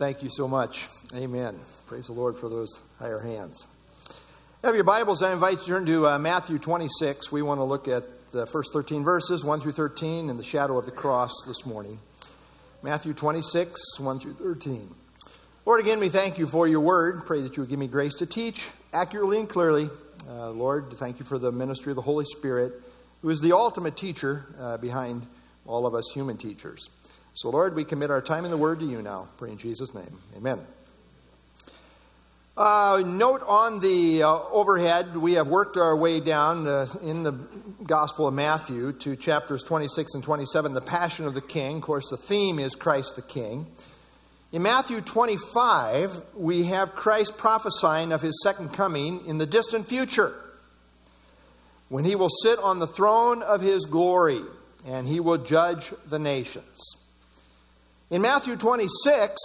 Thank you so much. Amen. Praise the Lord for those higher hands. Have your Bibles, I invite you to turn to uh, Matthew 26. We want to look at the first 13 verses, 1 through 13, in the shadow of the cross this morning. Matthew 26, 1 through 13. Lord, again, we thank you for your word. Pray that you would give me grace to teach accurately and clearly. Uh, Lord, thank you for the ministry of the Holy Spirit, who is the ultimate teacher uh, behind all of us human teachers. So, Lord, we commit our time in the word to you now. Pray in Jesus' name. Amen. Uh, note on the uh, overhead, we have worked our way down uh, in the Gospel of Matthew to chapters 26 and 27, the Passion of the King. Of course, the theme is Christ the King. In Matthew 25, we have Christ prophesying of his second coming in the distant future, when he will sit on the throne of his glory and he will judge the nations. In Matthew 26,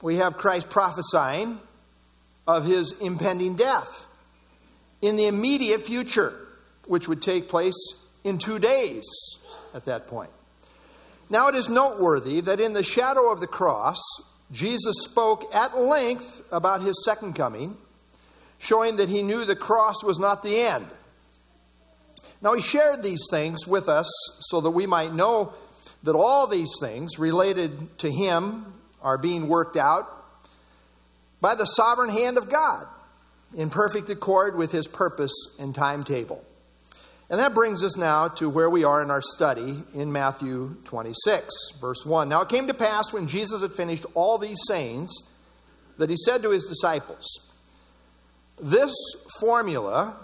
we have Christ prophesying of his impending death in the immediate future, which would take place in two days at that point. Now, it is noteworthy that in the shadow of the cross, Jesus spoke at length about his second coming, showing that he knew the cross was not the end. Now, he shared these things with us so that we might know that all these things related to him are being worked out by the sovereign hand of God in perfect accord with his purpose and timetable. And that brings us now to where we are in our study in Matthew 26, verse 1. Now it came to pass when Jesus had finished all these sayings that he said to his disciples, This formula,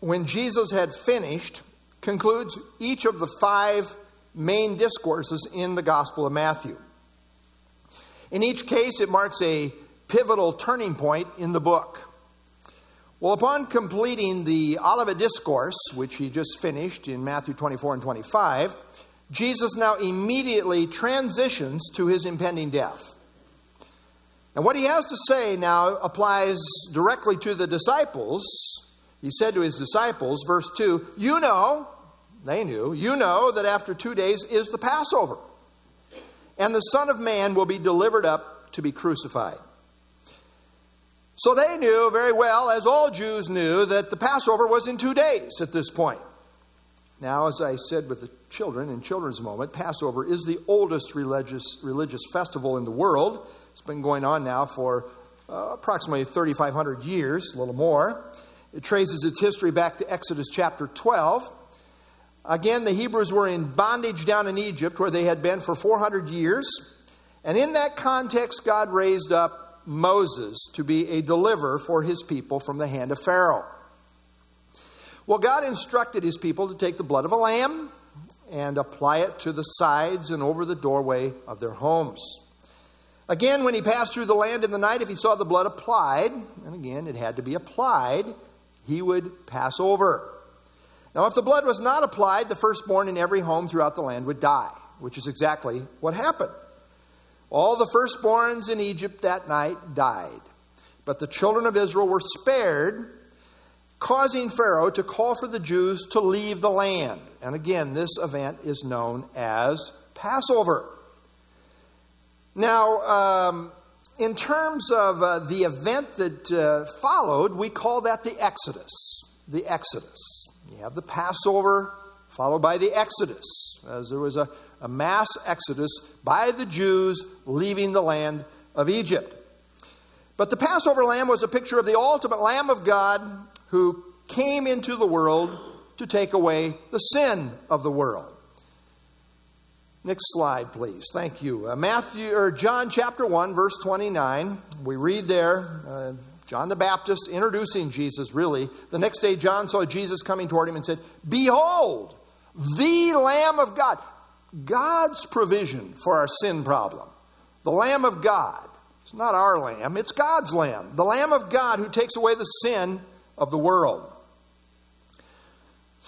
when Jesus had finished, concludes each of the five main discourses in the Gospel of Matthew. In each case, it marks a pivotal turning point in the book. Well, upon completing the Olivet Discourse, which he just finished in Matthew 24 and 25, Jesus now immediately transitions to his impending death. And what he has to say now applies directly to the disciples. He said to his disciples, verse 2, You know, they knew, you know that after two days is the Passover, and the Son of Man will be delivered up to be crucified. So they knew very well, as all Jews knew, that the Passover was in two days at this point. Now, as I said with the children in Children's Moment, Passover is the oldest religious, religious festival in the world. It's been going on now for uh, approximately 3,500 years, a little more. It traces its history back to Exodus chapter 12. Again, the Hebrews were in bondage down in Egypt where they had been for 400 years. And in that context, God raised up Moses to be a deliverer for his people from the hand of Pharaoh. Well, God instructed his people to take the blood of a lamb and apply it to the sides and over the doorway of their homes. Again, when he passed through the land in the night, if he saw the blood applied, and again, it had to be applied, he would pass over. Now, if the blood was not applied, the firstborn in every home throughout the land would die, which is exactly what happened. All the firstborns in Egypt that night died. But the children of Israel were spared, causing Pharaoh to call for the Jews to leave the land. And again, this event is known as Passover. Now, um, in terms of uh, the event that uh, followed, we call that the Exodus. The Exodus. Have the Passover followed by the Exodus, as there was a a mass exodus by the Jews leaving the land of Egypt. But the Passover lamb was a picture of the ultimate Lamb of God who came into the world to take away the sin of the world. Next slide, please. Thank you. Uh, Matthew or John chapter 1 verse 29. We read there uh, John the Baptist introducing Jesus really. The next day John saw Jesus coming toward him and said, "Behold, the Lamb of God." God's provision for our sin problem. The Lamb of God. It's not our lamb, it's God's lamb. The Lamb of God who takes away the sin of the world.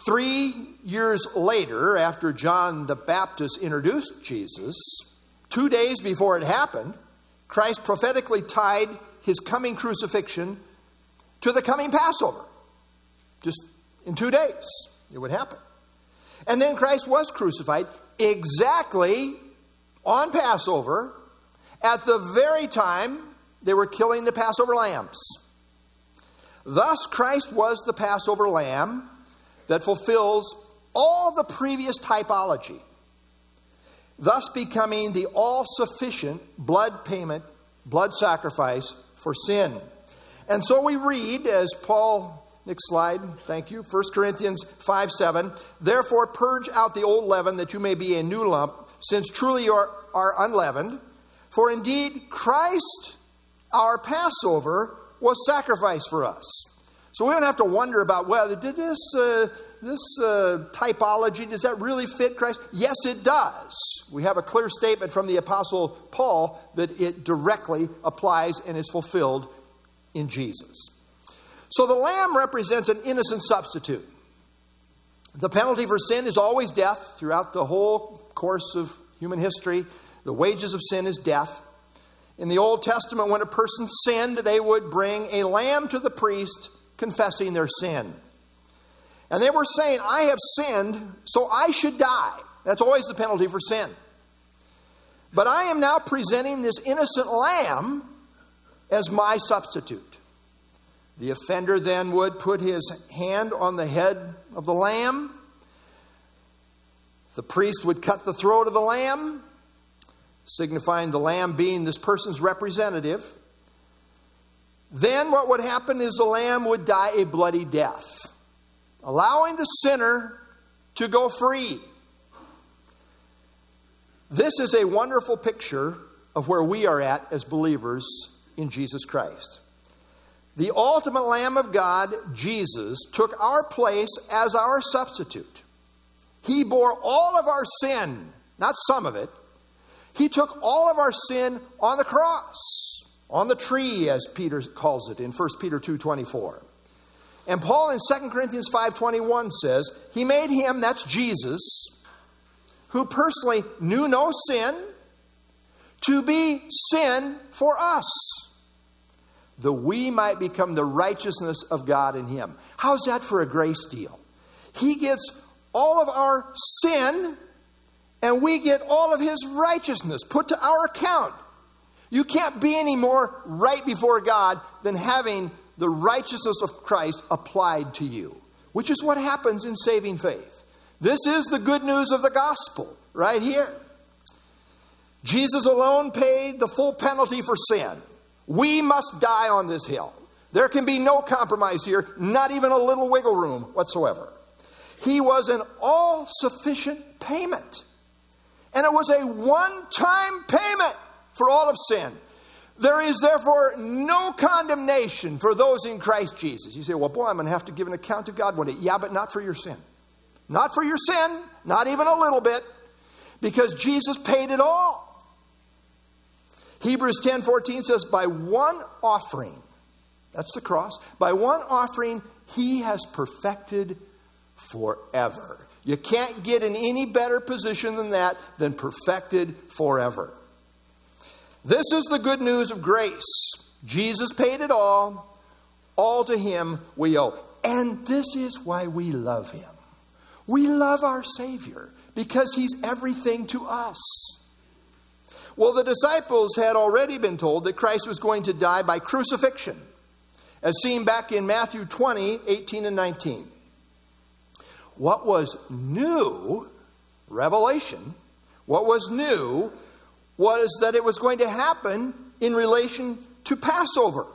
Three years later, after John the Baptist introduced Jesus, two days before it happened, Christ prophetically tied his coming crucifixion to the coming Passover. Just in two days, it would happen. And then Christ was crucified exactly on Passover at the very time they were killing the Passover lambs. Thus, Christ was the Passover lamb that fulfills all the previous typology, thus becoming the all sufficient blood payment, blood sacrifice for sin. And so we read, as Paul, next slide, thank you, 1 Corinthians 5 7, therefore purge out the old leaven that you may be a new lump, since truly you are, are unleavened. For indeed, Christ, our Passover, was sacrificed for us. So we don't have to wonder about whether did this uh, this uh, typology does that really fit Christ? Yes, it does. We have a clear statement from the apostle Paul that it directly applies and is fulfilled in Jesus. So the lamb represents an innocent substitute. The penalty for sin is always death throughout the whole course of human history. The wages of sin is death. In the Old Testament, when a person sinned, they would bring a lamb to the priest confessing their sin. And they were saying, I have sinned, so I should die. That's always the penalty for sin. But I am now presenting this innocent lamb as my substitute. The offender then would put his hand on the head of the lamb. The priest would cut the throat of the lamb, signifying the lamb being this person's representative. Then what would happen is the lamb would die a bloody death, allowing the sinner to go free. This is a wonderful picture of where we are at as believers in Jesus Christ. The ultimate Lamb of God, Jesus, took our place as our substitute. He bore all of our sin, not some of it. He took all of our sin on the cross, on the tree, as Peter calls it in 1 Peter 2.24. And Paul in 2 Corinthians 5.21 says, He made him, that's Jesus, who personally knew no sin, to be sin for us that we might become the righteousness of God in Him. How's that for a grace deal? He gets all of our sin, and we get all of His righteousness put to our account. You can't be any more right before God than having the righteousness of Christ applied to you, which is what happens in saving faith. This is the good news of the gospel right here. Jesus alone paid the full penalty for sin. We must die on this hill. There can be no compromise here, not even a little wiggle room whatsoever. He was an all sufficient payment. And it was a one time payment for all of sin. There is therefore no condemnation for those in Christ Jesus. You say, well, boy, I'm going to have to give an account to God one day. Yeah, but not for your sin. Not for your sin, not even a little bit, because Jesus paid it all. Hebrews 10:14 says by one offering that's the cross by one offering he has perfected forever. You can't get in any better position than that than perfected forever. This is the good news of grace. Jesus paid it all. All to him we owe. And this is why we love him. We love our Savior because he's everything to us. Well, the disciples had already been told that Christ was going to die by crucifixion, as seen back in Matthew 20, 18, and 19. What was new, revelation, what was new was that it was going to happen in relation to Passover.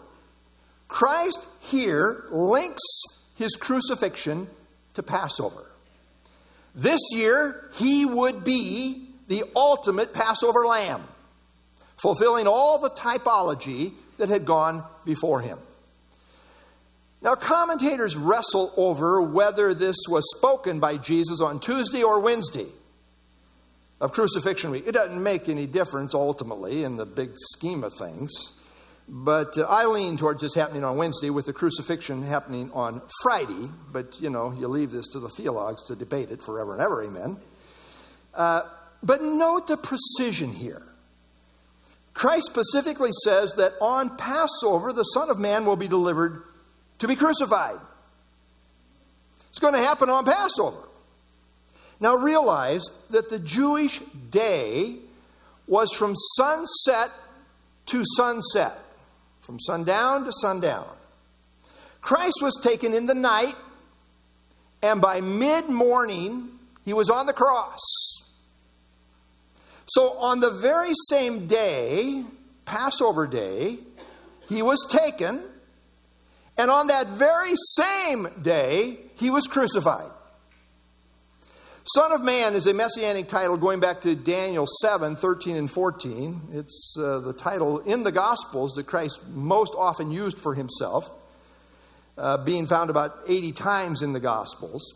Christ here links his crucifixion to Passover. This year, he would be the ultimate Passover lamb fulfilling all the typology that had gone before him. Now, commentators wrestle over whether this was spoken by Jesus on Tuesday or Wednesday of crucifixion week. It doesn't make any difference ultimately in the big scheme of things. But uh, I lean towards this happening on Wednesday with the crucifixion happening on Friday. But, you know, you leave this to the theologues to debate it forever and ever, amen. Uh, but note the precision here. Christ specifically says that on Passover, the Son of Man will be delivered to be crucified. It's going to happen on Passover. Now realize that the Jewish day was from sunset to sunset, from sundown to sundown. Christ was taken in the night, and by mid morning, he was on the cross. So, on the very same day, Passover day, he was taken, and on that very same day, he was crucified. Son of Man is a messianic title going back to Daniel 7 13 and 14. It's uh, the title in the Gospels that Christ most often used for himself, uh, being found about 80 times in the Gospels.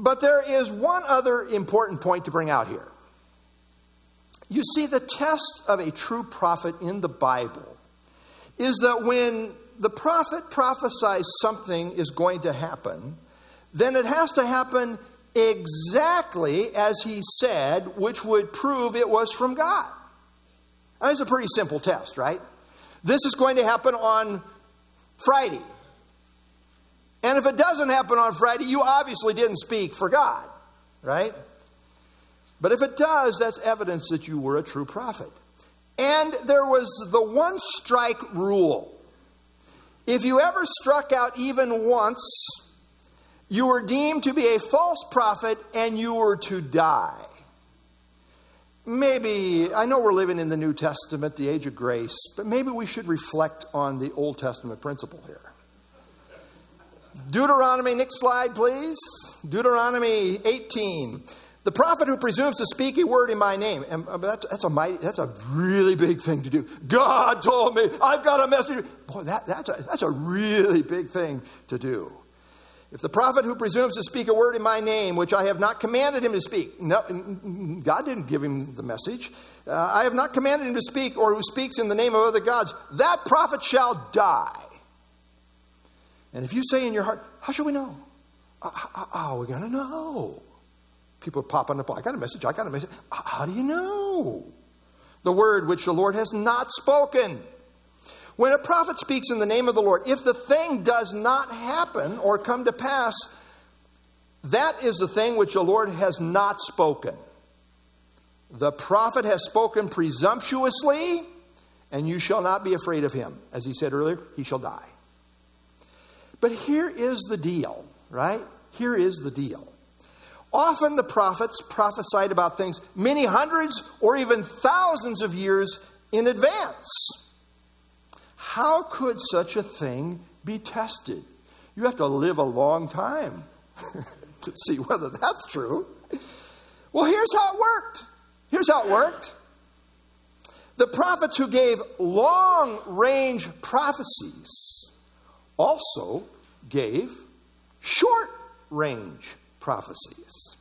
But there is one other important point to bring out here. You see, the test of a true prophet in the Bible is that when the prophet prophesies something is going to happen, then it has to happen exactly as he said, which would prove it was from God. That's a pretty simple test, right? This is going to happen on Friday. And if it doesn't happen on Friday, you obviously didn't speak for God, right? But if it does, that's evidence that you were a true prophet. And there was the one strike rule. If you ever struck out even once, you were deemed to be a false prophet and you were to die. Maybe, I know we're living in the New Testament, the age of grace, but maybe we should reflect on the Old Testament principle here. Deuteronomy, next slide, please. Deuteronomy 18. The prophet who presumes to speak a word in my name, and uh, that's, that's, a mighty, that's a really big thing to do. God told me, I've got a message. Boy, that, that's, a, that's a really big thing to do. If the prophet who presumes to speak a word in my name, which I have not commanded him to speak, no, God didn't give him the message. Uh, I have not commanded him to speak, or who speaks in the name of other gods, that prophet shall die. And if you say in your heart, How shall we know? Uh, how, are we going to know? People popping up, I got a message, I got a message. How do you know? The word which the Lord has not spoken. When a prophet speaks in the name of the Lord, if the thing does not happen or come to pass, that is the thing which the Lord has not spoken. The prophet has spoken presumptuously, and you shall not be afraid of him. As he said earlier, he shall die. But here is the deal, right? Here is the deal. Often the prophets prophesied about things many hundreds or even thousands of years in advance. How could such a thing be tested? You have to live a long time to see whether that's true. Well, here's how it worked. Here's how it worked. The prophets who gave long range prophecies also gave short range prophecies.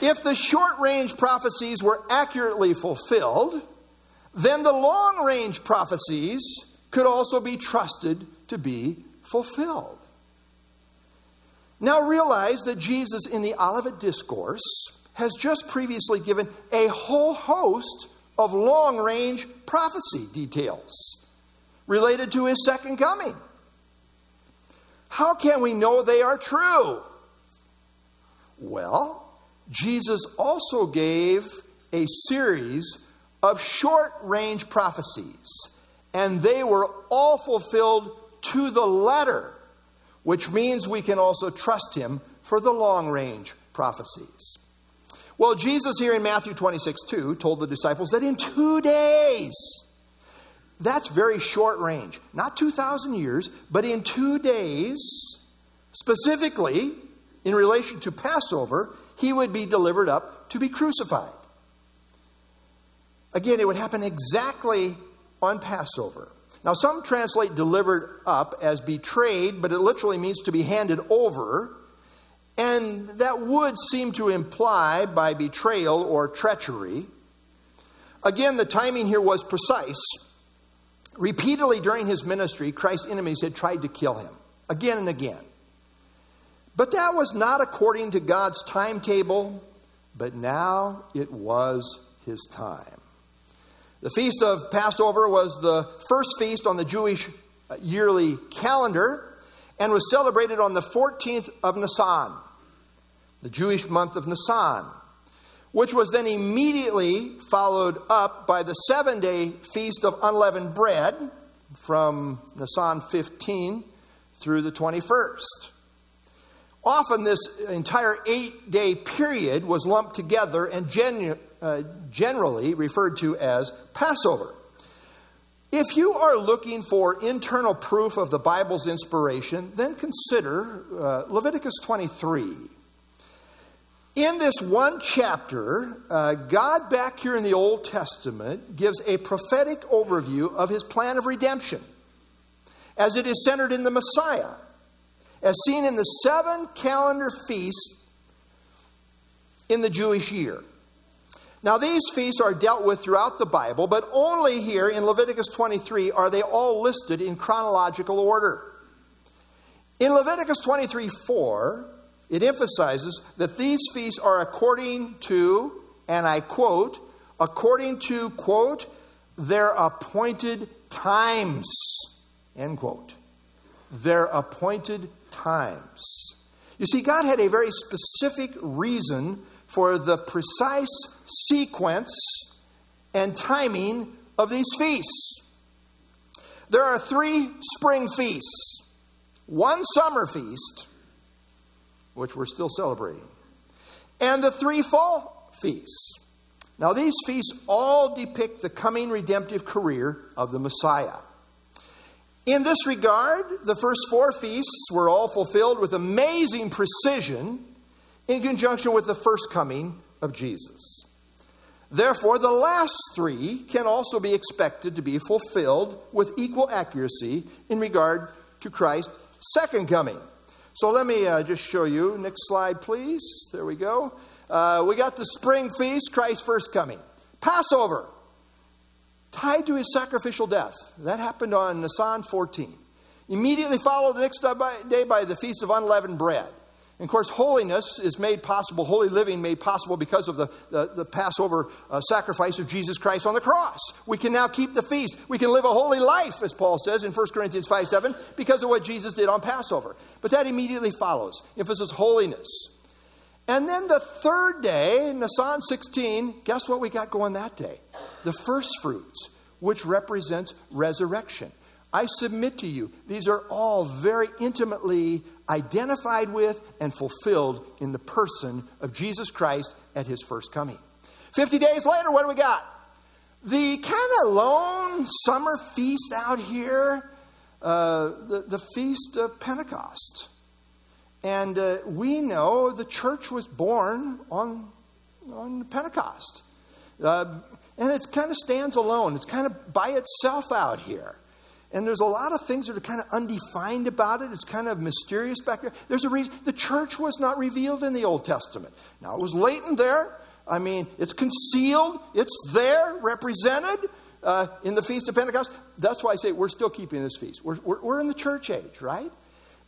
If the short range prophecies were accurately fulfilled, then the long range prophecies could also be trusted to be fulfilled. Now realize that Jesus in the Olivet Discourse has just previously given a whole host of long range prophecy details related to his second coming. How can we know they are true? Well, Jesus also gave a series of short range prophecies and they were all fulfilled to the letter, which means we can also trust him for the long range prophecies. Well, Jesus here in Matthew 26 2 told the disciples that in two days, that's very short range, not 2,000 years, but in two days, specifically in relation to Passover, he would be delivered up to be crucified. Again, it would happen exactly on Passover. Now, some translate delivered up as betrayed, but it literally means to be handed over. And that would seem to imply by betrayal or treachery. Again, the timing here was precise. Repeatedly during his ministry, Christ's enemies had tried to kill him, again and again. But that was not according to God's timetable, but now it was his time. The feast of Passover was the first feast on the Jewish uh, yearly calendar and was celebrated on the 14th of Nisan, the Jewish month of Nisan. which was then immediately followed up by the seven day feast of unleavened bread from Nisan 15 through the 21st. Often, this entire eight day period was lumped together and uh, generally referred to as Passover. If you are looking for internal proof of the Bible's inspiration, then consider uh, Leviticus 23. In this one chapter, uh, God, back here in the Old Testament, gives a prophetic overview of his plan of redemption as it is centered in the Messiah, as seen in the seven calendar feasts in the Jewish year. Now, these feasts are dealt with throughout the Bible, but only here in Leviticus 23 are they all listed in chronological order. In Leviticus 23 4, it emphasizes that these feasts are according to, and I quote, according to, quote, their appointed times, end quote. Their appointed times. You see, God had a very specific reason for the precise sequence and timing of these feasts. There are three spring feasts, one summer feast, which we're still celebrating, and the three fall feasts. Now, these feasts all depict the coming redemptive career of the Messiah. In this regard, the first four feasts were all fulfilled with amazing precision in conjunction with the first coming of Jesus. Therefore, the last three can also be expected to be fulfilled with equal accuracy in regard to Christ's second coming. So let me uh, just show you. Next slide, please. There we go. Uh, we got the spring feast, Christ's first coming. Passover, tied to his sacrificial death. That happened on Nisan 14. Immediately followed the next day by the Feast of Unleavened Bread. And of course, holiness is made possible, holy living made possible because of the, the, the Passover uh, sacrifice of Jesus Christ on the cross. We can now keep the feast. We can live a holy life, as Paul says in 1 Corinthians 5 7, because of what Jesus did on Passover. But that immediately follows emphasis holiness. And then the third day, Nisan 16, guess what we got going that day? The first fruits, which represents resurrection. I submit to you, these are all very intimately identified with and fulfilled in the person of Jesus Christ at his first coming. 50 days later, what do we got? The kind of lone summer feast out here, uh, the, the feast of Pentecost. And uh, we know the church was born on, on Pentecost. Uh, and it kind of stands alone, it's kind of by itself out here. And there's a lot of things that are kind of undefined about it. It's kind of mysterious back there. There's a reason. The church was not revealed in the Old Testament. Now, it was latent there. I mean, it's concealed, it's there, represented uh, in the Feast of Pentecost. That's why I say we're still keeping this feast. We're, we're, we're in the church age, right?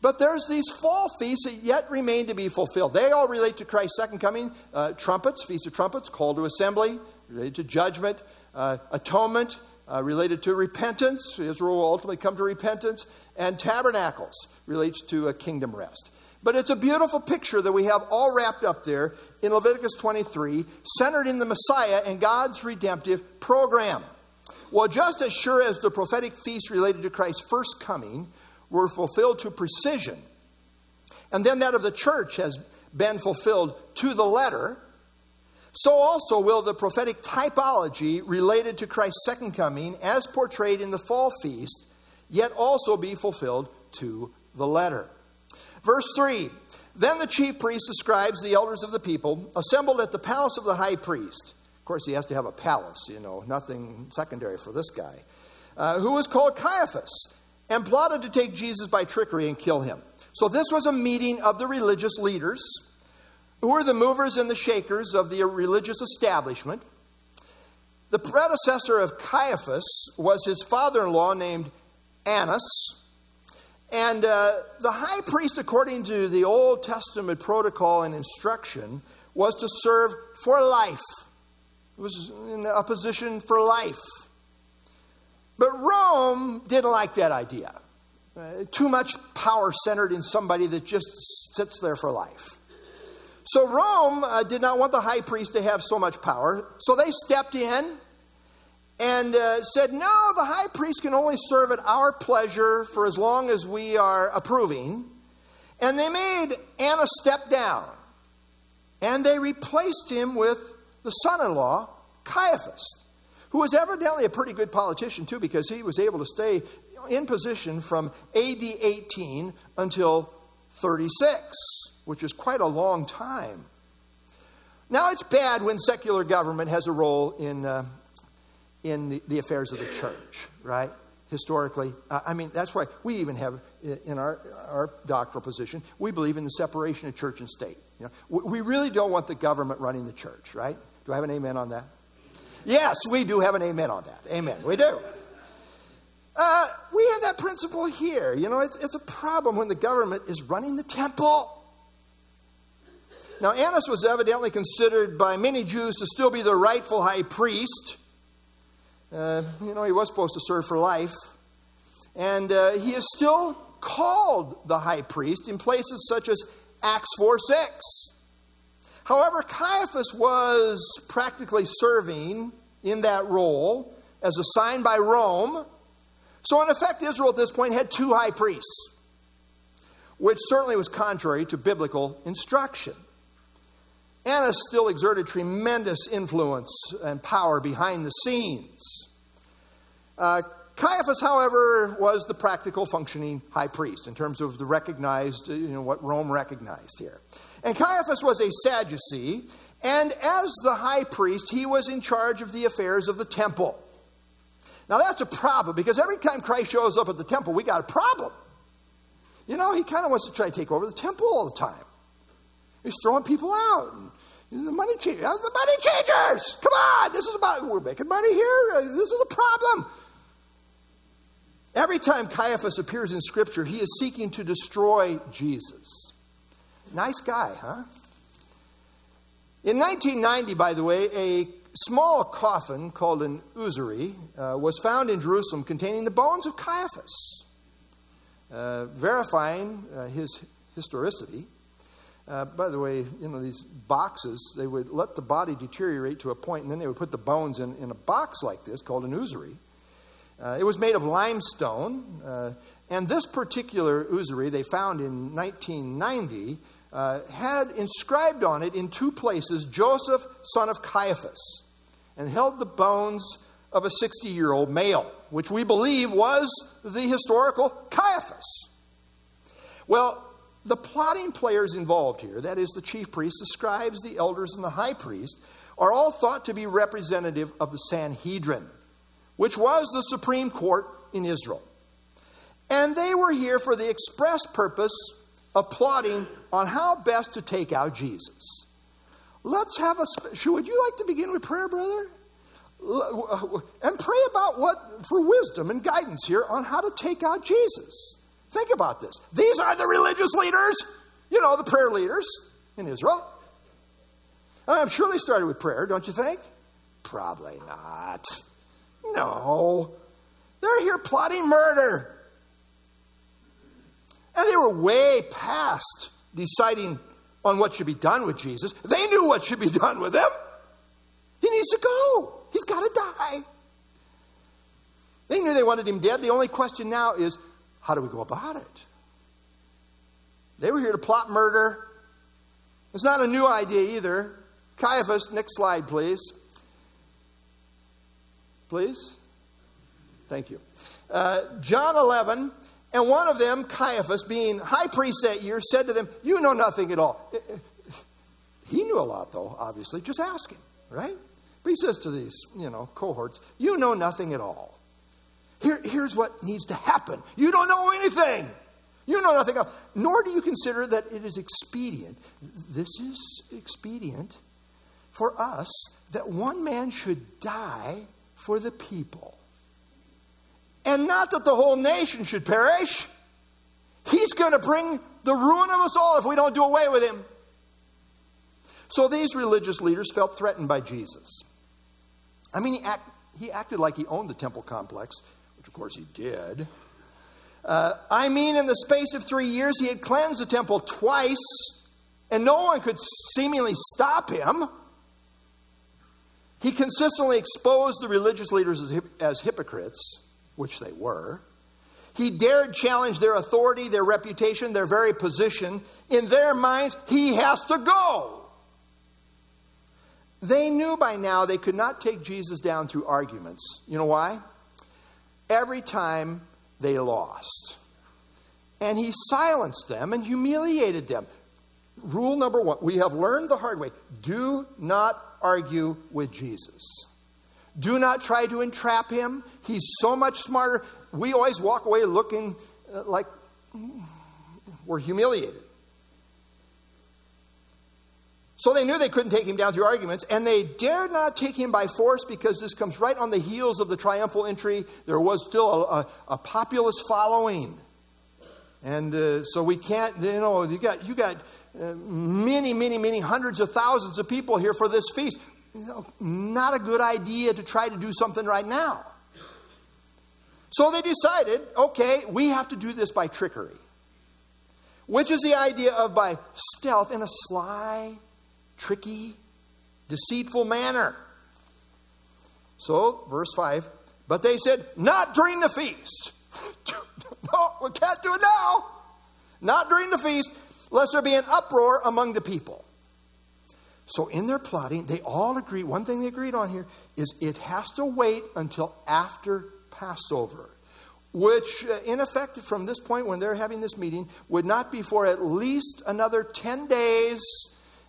But there's these fall feasts that yet remain to be fulfilled. They all relate to Christ's second coming. Uh, trumpets, Feast of Trumpets, call to assembly, related to judgment, uh, atonement, uh, related to repentance. Israel will ultimately come to repentance. And tabernacles relates to a kingdom rest. But it's a beautiful picture that we have all wrapped up there in Leviticus 23, centered in the Messiah and God's redemptive program. Well, just as sure as the prophetic feasts related to Christ's first coming were fulfilled to precision, and then that of the church has been fulfilled to the letter, so also will the prophetic typology related to Christ's second coming, as portrayed in the fall feast, yet also be fulfilled to the letter. Verse 3 Then the chief priests, the scribes, the elders of the people, assembled at the palace of the high priest. Of course, he has to have a palace, you know, nothing secondary for this guy, uh, who was called Caiaphas, and plotted to take Jesus by trickery and kill him. So, this was a meeting of the religious leaders who were the movers and the shakers of the religious establishment. The predecessor of Caiaphas was his father in law named Annas. And uh, the high priest, according to the Old Testament protocol and instruction, was to serve for life. It was in a position for life. But Rome didn't like that idea. Uh, too much power centered in somebody that just sits there for life. So Rome uh, did not want the high priest to have so much power, so they stepped in and uh, said, No, the high priest can only serve at our pleasure for as long as we are approving. And they made Annas step down, and they replaced him with the son in law, Caiaphas, who was evidently a pretty good politician, too, because he was able to stay in position from AD 18 until 36, which is quite a long time. Now, it's bad when secular government has a role in uh, in the, the affairs of the church, right? Historically, uh, I mean, that's why we even have in our, our doctoral position, we believe in the separation of church and state. You know, we really don't want the government running the church, right? Do I have an amen on that? Yes, we do have an amen on that. Amen. We do. Uh, we have that principle here. You know, it's, it's a problem when the government is running the temple. Now, Annas was evidently considered by many Jews to still be the rightful high priest. Uh, you know, he was supposed to serve for life. And uh, he is still called the high priest in places such as Acts 4 6. However, Caiaphas was practically serving in that role as assigned by Rome. So, in effect, Israel at this point had two high priests, which certainly was contrary to biblical instruction. Annas still exerted tremendous influence and power behind the scenes. Uh, Caiaphas, however, was the practical functioning high priest in terms of the recognized, you know, what Rome recognized here. And Caiaphas was a Sadducee, and as the high priest, he was in charge of the affairs of the temple. Now that's a problem because every time Christ shows up at the temple, we got a problem. You know, he kind of wants to try to take over the temple all the time. He's throwing people out. And the money changers, the money changers. Come on, this is about we're making money here. This is a problem. Every time Caiaphas appears in Scripture, he is seeking to destroy Jesus. Nice guy, huh? In 1990, by the way, a small coffin called an ossuary uh, was found in Jerusalem containing the bones of Caiaphas, uh, verifying uh, his historicity. Uh, by the way, you know, these boxes, they would let the body deteriorate to a point, and then they would put the bones in, in a box like this called an ossuary. Uh, it was made of limestone, uh, and this particular ossuary they found in 1990 uh, had inscribed on it in two places Joseph, son of Caiaphas, and held the bones of a 60 year old male, which we believe was the historical Caiaphas. Well, the plotting players involved here, that is, the chief priests, the scribes, the elders, and the high priest, are all thought to be representative of the Sanhedrin, which was the supreme court in Israel. And they were here for the express purpose of plotting on how best to take out Jesus. Let's have a. Spe- would you like to begin with prayer, brother? And pray about what, for wisdom and guidance here on how to take out Jesus. Think about this. These are the religious leaders, you know, the prayer leaders in Israel. I'm sure they started with prayer, don't you think? Probably not. No. They're here plotting murder. And they were way past deciding on what should be done with Jesus. They knew what should be done with him. He needs to go, he's got to die. They knew they wanted him dead. The only question now is how do we go about it? They were here to plot murder. It's not a new idea either. Caiaphas, next slide, please. Please. Thank you. Uh, John 11, and one of them, Caiaphas, being high priest that year, said to them, You know nothing at all. He knew a lot, though, obviously. Just ask him, right? But he says to these, you know, cohorts, You know nothing at all. Here, here's what needs to happen. You don't know anything. You know nothing else. Nor do you consider that it is expedient. This is expedient for us that one man should die for the people. And not that the whole nation should perish. He's going to bring the ruin of us all if we don't do away with him. So these religious leaders felt threatened by Jesus. I mean, he, act, he acted like he owned the temple complex of course he did. Uh, I mean, in the space of three years, he had cleansed the temple twice. and no one could seemingly stop him. He consistently exposed the religious leaders as, as hypocrites, which they were. He dared challenge their authority, their reputation, their very position. In their minds, he has to go. They knew by now they could not take Jesus down through arguments. You know why? Every time they lost. And he silenced them and humiliated them. Rule number one we have learned the hard way do not argue with Jesus. Do not try to entrap him. He's so much smarter. We always walk away looking uh, like we're humiliated. So they knew they couldn't take him down through arguments, and they dared not take him by force because this comes right on the heels of the triumphal entry. There was still a, a, a following. And uh, so we can't, you know, you got, you got uh, many, many, many hundreds of thousands of people here for this feast. You know, not a good idea to try to do something right now. So they decided okay, we have to do this by trickery, which is the idea of by stealth in a sly, tricky, deceitful manner. So, verse 5 but they said, Not during the feast. no, we can't do it now. Not during the feast lest there be an uproar among the people. So, in their plotting, they all agree. One thing they agreed on here is it has to wait until after Passover, which, uh, in effect, from this point when they're having this meeting, would not be for at least another 10 days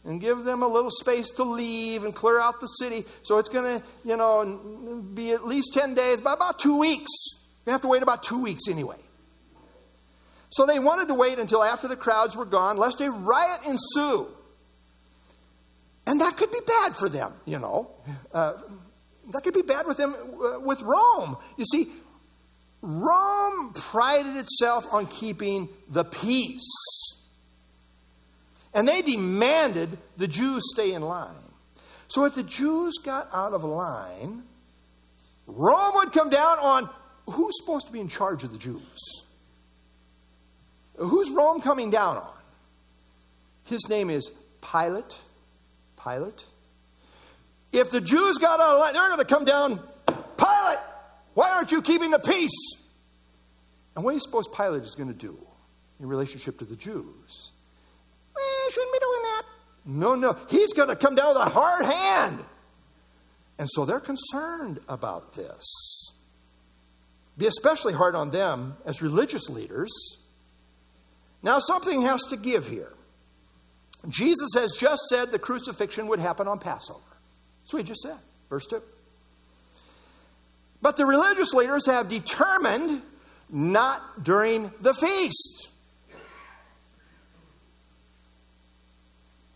and give them a little space to leave and clear out the city. So, it's going to, you know, be at least 10 days, by about two weeks. You have to wait about two weeks anyway. So they wanted to wait until after the crowds were gone, lest a riot ensue. And that could be bad for them, you know. Uh, that could be bad with them uh, with Rome. You see, Rome prided itself on keeping the peace. And they demanded the Jews stay in line. So if the Jews got out of line, Rome would come down on who's supposed to be in charge of the Jews? Who's Rome coming down on? His name is Pilate. Pilate. If the Jews got out of line, they're going to come down. Pilate, why aren't you keeping the peace? And what do you suppose Pilate is going to do in relationship to the Jews? Eh, shouldn't be doing that. No, no. He's going to come down with a hard hand. And so they're concerned about this. Be especially hard on them as religious leaders now, something has to give here. Jesus has just said the crucifixion would happen on Passover. What he just said, verse 2. But the religious leaders have determined not during the feast.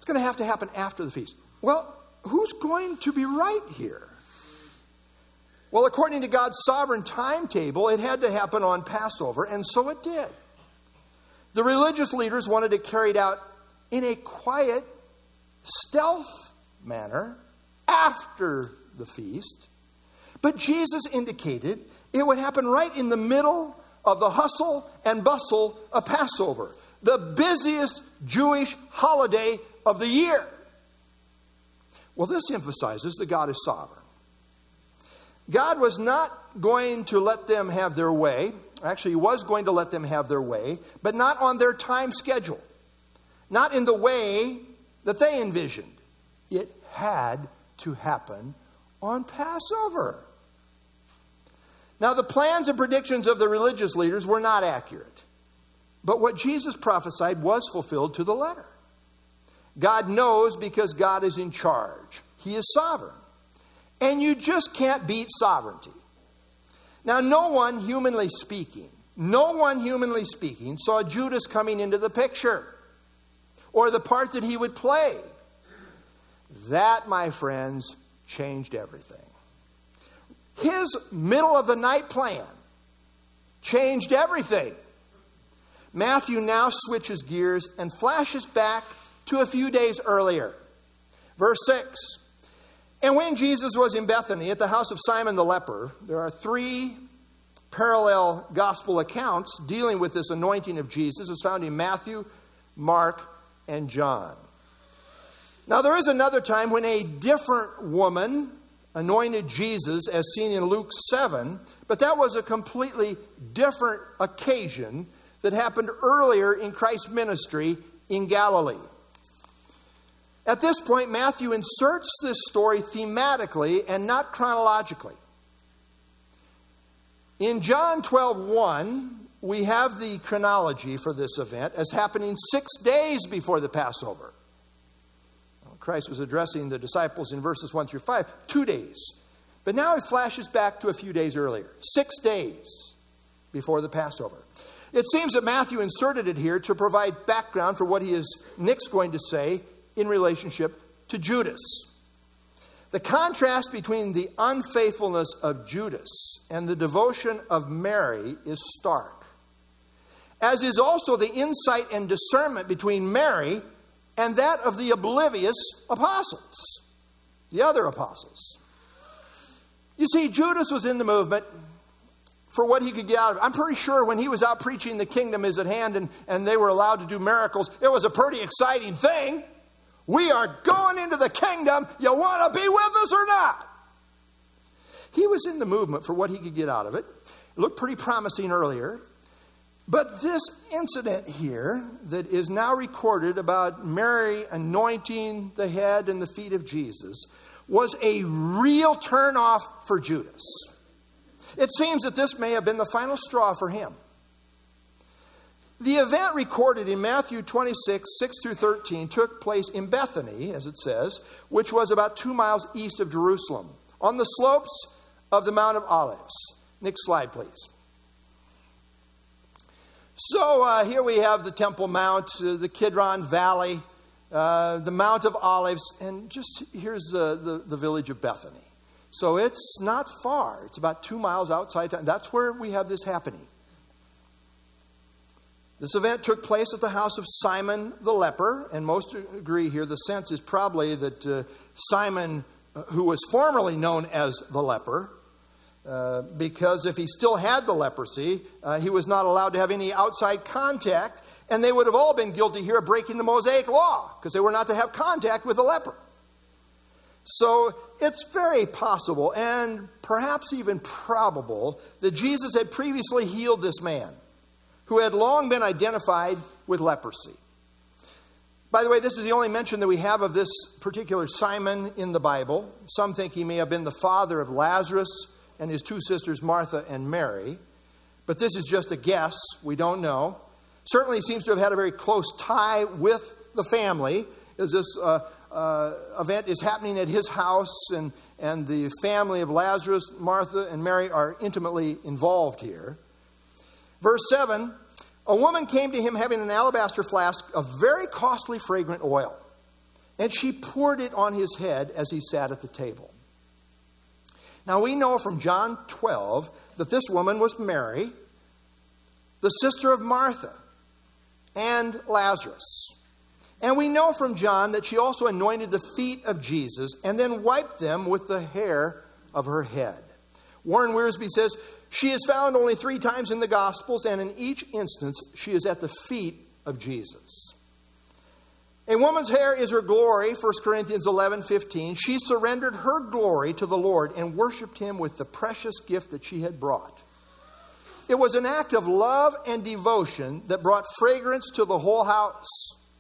It's going to have to happen after the feast. Well, who's going to be right here? Well, according to God's sovereign timetable, it had to happen on Passover, and so it did. The religious leaders wanted to carry it out in a quiet, stealth manner after the feast. But Jesus indicated it would happen right in the middle of the hustle and bustle of Passover, the busiest Jewish holiday of the year. Well, this emphasizes that God is sovereign. God was not going to let them have their way Actually, he was going to let them have their way, but not on their time schedule, not in the way that they envisioned. It had to happen on Passover. Now, the plans and predictions of the religious leaders were not accurate, but what Jesus prophesied was fulfilled to the letter. God knows because God is in charge, He is sovereign. And you just can't beat sovereignty. Now, no one, humanly speaking, no one, humanly speaking, saw Judas coming into the picture or the part that he would play. That, my friends, changed everything. His middle of the night plan changed everything. Matthew now switches gears and flashes back to a few days earlier. Verse 6 and when Jesus was in Bethany at the house of Simon the leper, there are three parallel gospel accounts dealing with this anointing of Jesus. It's found in Matthew, Mark, and John. Now, there is another time when a different woman anointed Jesus, as seen in Luke 7, but that was a completely different occasion that happened earlier in Christ's ministry in Galilee. At this point, Matthew inserts this story thematically and not chronologically. In John 12 1, we have the chronology for this event as happening six days before the Passover. Christ was addressing the disciples in verses 1 through 5, two days. But now it flashes back to a few days earlier, six days before the Passover. It seems that Matthew inserted it here to provide background for what he is next going to say in relationship to Judas. The contrast between the unfaithfulness of Judas and the devotion of Mary is stark, as is also the insight and discernment between Mary and that of the oblivious apostles, the other apostles. You see, Judas was in the movement for what he could get out of it. I'm pretty sure when he was out preaching the kingdom is at hand and, and they were allowed to do miracles, it was a pretty exciting thing. We are going into the kingdom. You want to be with us or not? He was in the movement for what he could get out of it. It looked pretty promising earlier. But this incident here that is now recorded about Mary anointing the head and the feet of Jesus was a real turnoff for Judas. It seems that this may have been the final straw for him. The event recorded in Matthew 26, 6 through 13, took place in Bethany, as it says, which was about two miles east of Jerusalem, on the slopes of the Mount of Olives. Next slide, please. So uh, here we have the Temple Mount, uh, the Kidron Valley, uh, the Mount of Olives, and just here's the, the, the, village of Bethany. So it's not far. It's about two miles outside. That's where we have this happening. This event took place at the house of Simon the leper, and most agree here the sense is probably that uh, Simon, uh, who was formerly known as the leper, uh, because if he still had the leprosy, uh, he was not allowed to have any outside contact, and they would have all been guilty here of breaking the Mosaic law because they were not to have contact with the leper. So it's very possible and perhaps even probable that Jesus had previously healed this man who had long been identified with leprosy. By the way, this is the only mention that we have of this particular Simon in the Bible. Some think he may have been the father of Lazarus and his two sisters, Martha and Mary. But this is just a guess. We don't know. Certainly seems to have had a very close tie with the family, as this uh, uh, event is happening at his house, and, and the family of Lazarus, Martha, and Mary are intimately involved here. Verse 7 A woman came to him having an alabaster flask of very costly fragrant oil, and she poured it on his head as he sat at the table. Now we know from John 12 that this woman was Mary, the sister of Martha and Lazarus. And we know from John that she also anointed the feet of Jesus and then wiped them with the hair of her head. Warren Wiersbe says, She is found only three times in the Gospels, and in each instance, she is at the feet of Jesus. A woman's hair is her glory, 1 Corinthians 11 15. She surrendered her glory to the Lord and worshiped him with the precious gift that she had brought. It was an act of love and devotion that brought fragrance to the whole house.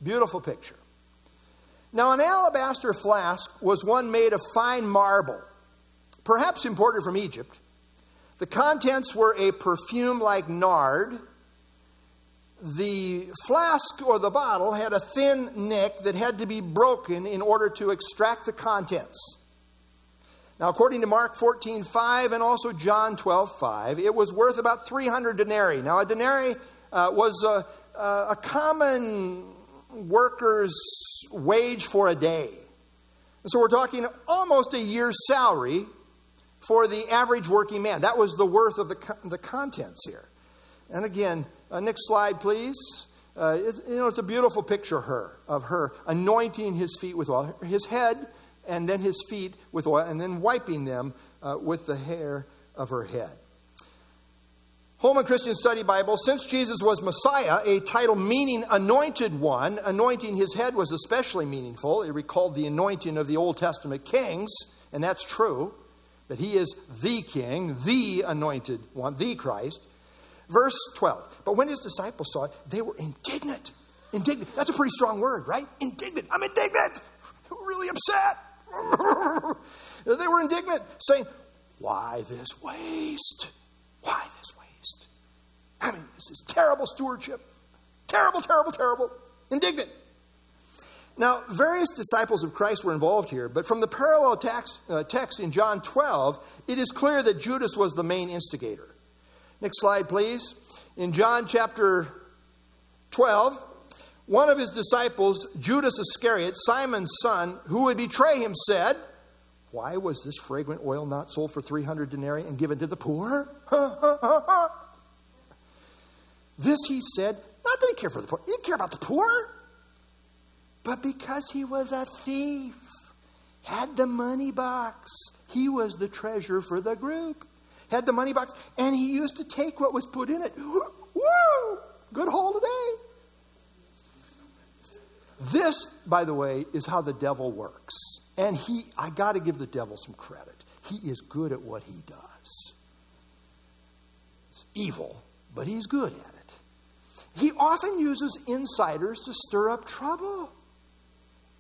Beautiful picture. Now, an alabaster flask was one made of fine marble, perhaps imported from Egypt. The contents were a perfume like nard the flask or the bottle had a thin neck that had to be broken in order to extract the contents. Now, according to Mark 14, 5 and also John 12, 5, it was worth about 300 denarii. Now, a denarii uh, was a, a common worker's wage for a day. And so we're talking almost a year's salary for the average working man. That was the worth of the, the contents here. And again, uh, next slide, please. Uh, you know, it's a beautiful picture of her, of her anointing his feet with oil, his head and then his feet with oil, and then wiping them uh, with the hair of her head. Holman Christian Study Bible, since Jesus was Messiah, a title meaning anointed one, anointing his head was especially meaningful. It recalled the anointing of the Old Testament kings, and that's true, that he is the king, the anointed one, the Christ. Verse 12. But when his disciples saw it, they were indignant. Indignant. That's a pretty strong word, right? Indignant. I'm indignant. Really upset. they were indignant, saying, Why this waste? Why this waste? I mean, this is terrible stewardship. Terrible, terrible, terrible. Indignant. Now, various disciples of Christ were involved here, but from the parallel text, uh, text in John 12, it is clear that Judas was the main instigator. Next slide, please. In John chapter 12, one of his disciples, Judas Iscariot, Simon's son, who would betray him, said, Why was this fragrant oil not sold for 300 denarii and given to the poor? this he said, not that he cared for the poor, he didn't care about the poor, but because he was a thief, had the money box. He was the treasurer for the group, had the money box, and he used to take what was put in it. Woo! Good haul today. This, by the way, is how the devil works. And he, I got to give the devil some credit. He is good at what he does. It's evil, but he's good at it. He often uses insiders to stir up trouble,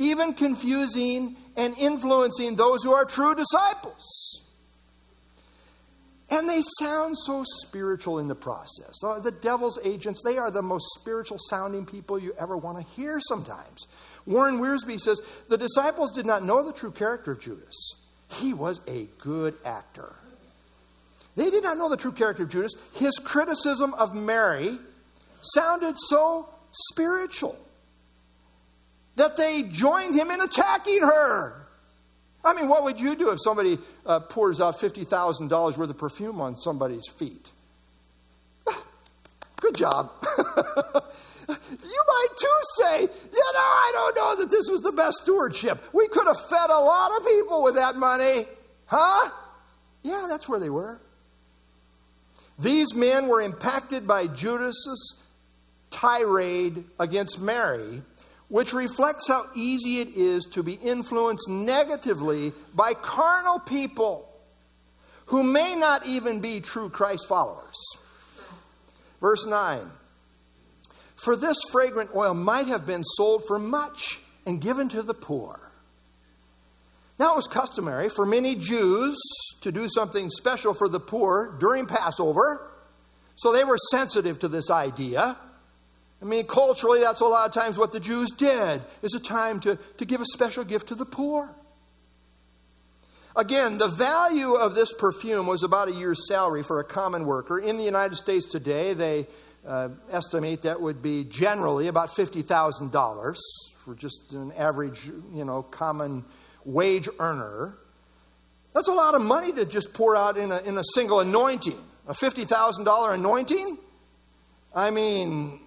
even confusing and influencing those who are true disciples. And they sound so spiritual in the process. Uh, the devil's agents, they are the most spiritual sounding people you ever want to hear sometimes. Warren Wiersbe says the disciples did not know the true character of Judas. He was a good actor. They did not know the true character of Judas. His criticism of Mary sounded so spiritual that they joined him in attacking her. I mean, what would you do if somebody uh, pours out $50,000 worth of perfume on somebody's feet? Good job. you might too say, you know, I don't know that this was the best stewardship. We could have fed a lot of people with that money. Huh? Yeah, that's where they were. These men were impacted by Judas's tirade against Mary which reflects how easy it is to be influenced negatively by carnal people who may not even be true Christ followers. Verse 9 For this fragrant oil might have been sold for much and given to the poor. Now, it was customary for many Jews to do something special for the poor during Passover, so they were sensitive to this idea. I mean, culturally, that's a lot of times what the Jews did, is a time to, to give a special gift to the poor. Again, the value of this perfume was about a year's salary for a common worker. In the United States today, they uh, estimate that would be generally about $50,000 for just an average, you know, common wage earner. That's a lot of money to just pour out in a, in a single anointing. A $50,000 anointing? I mean,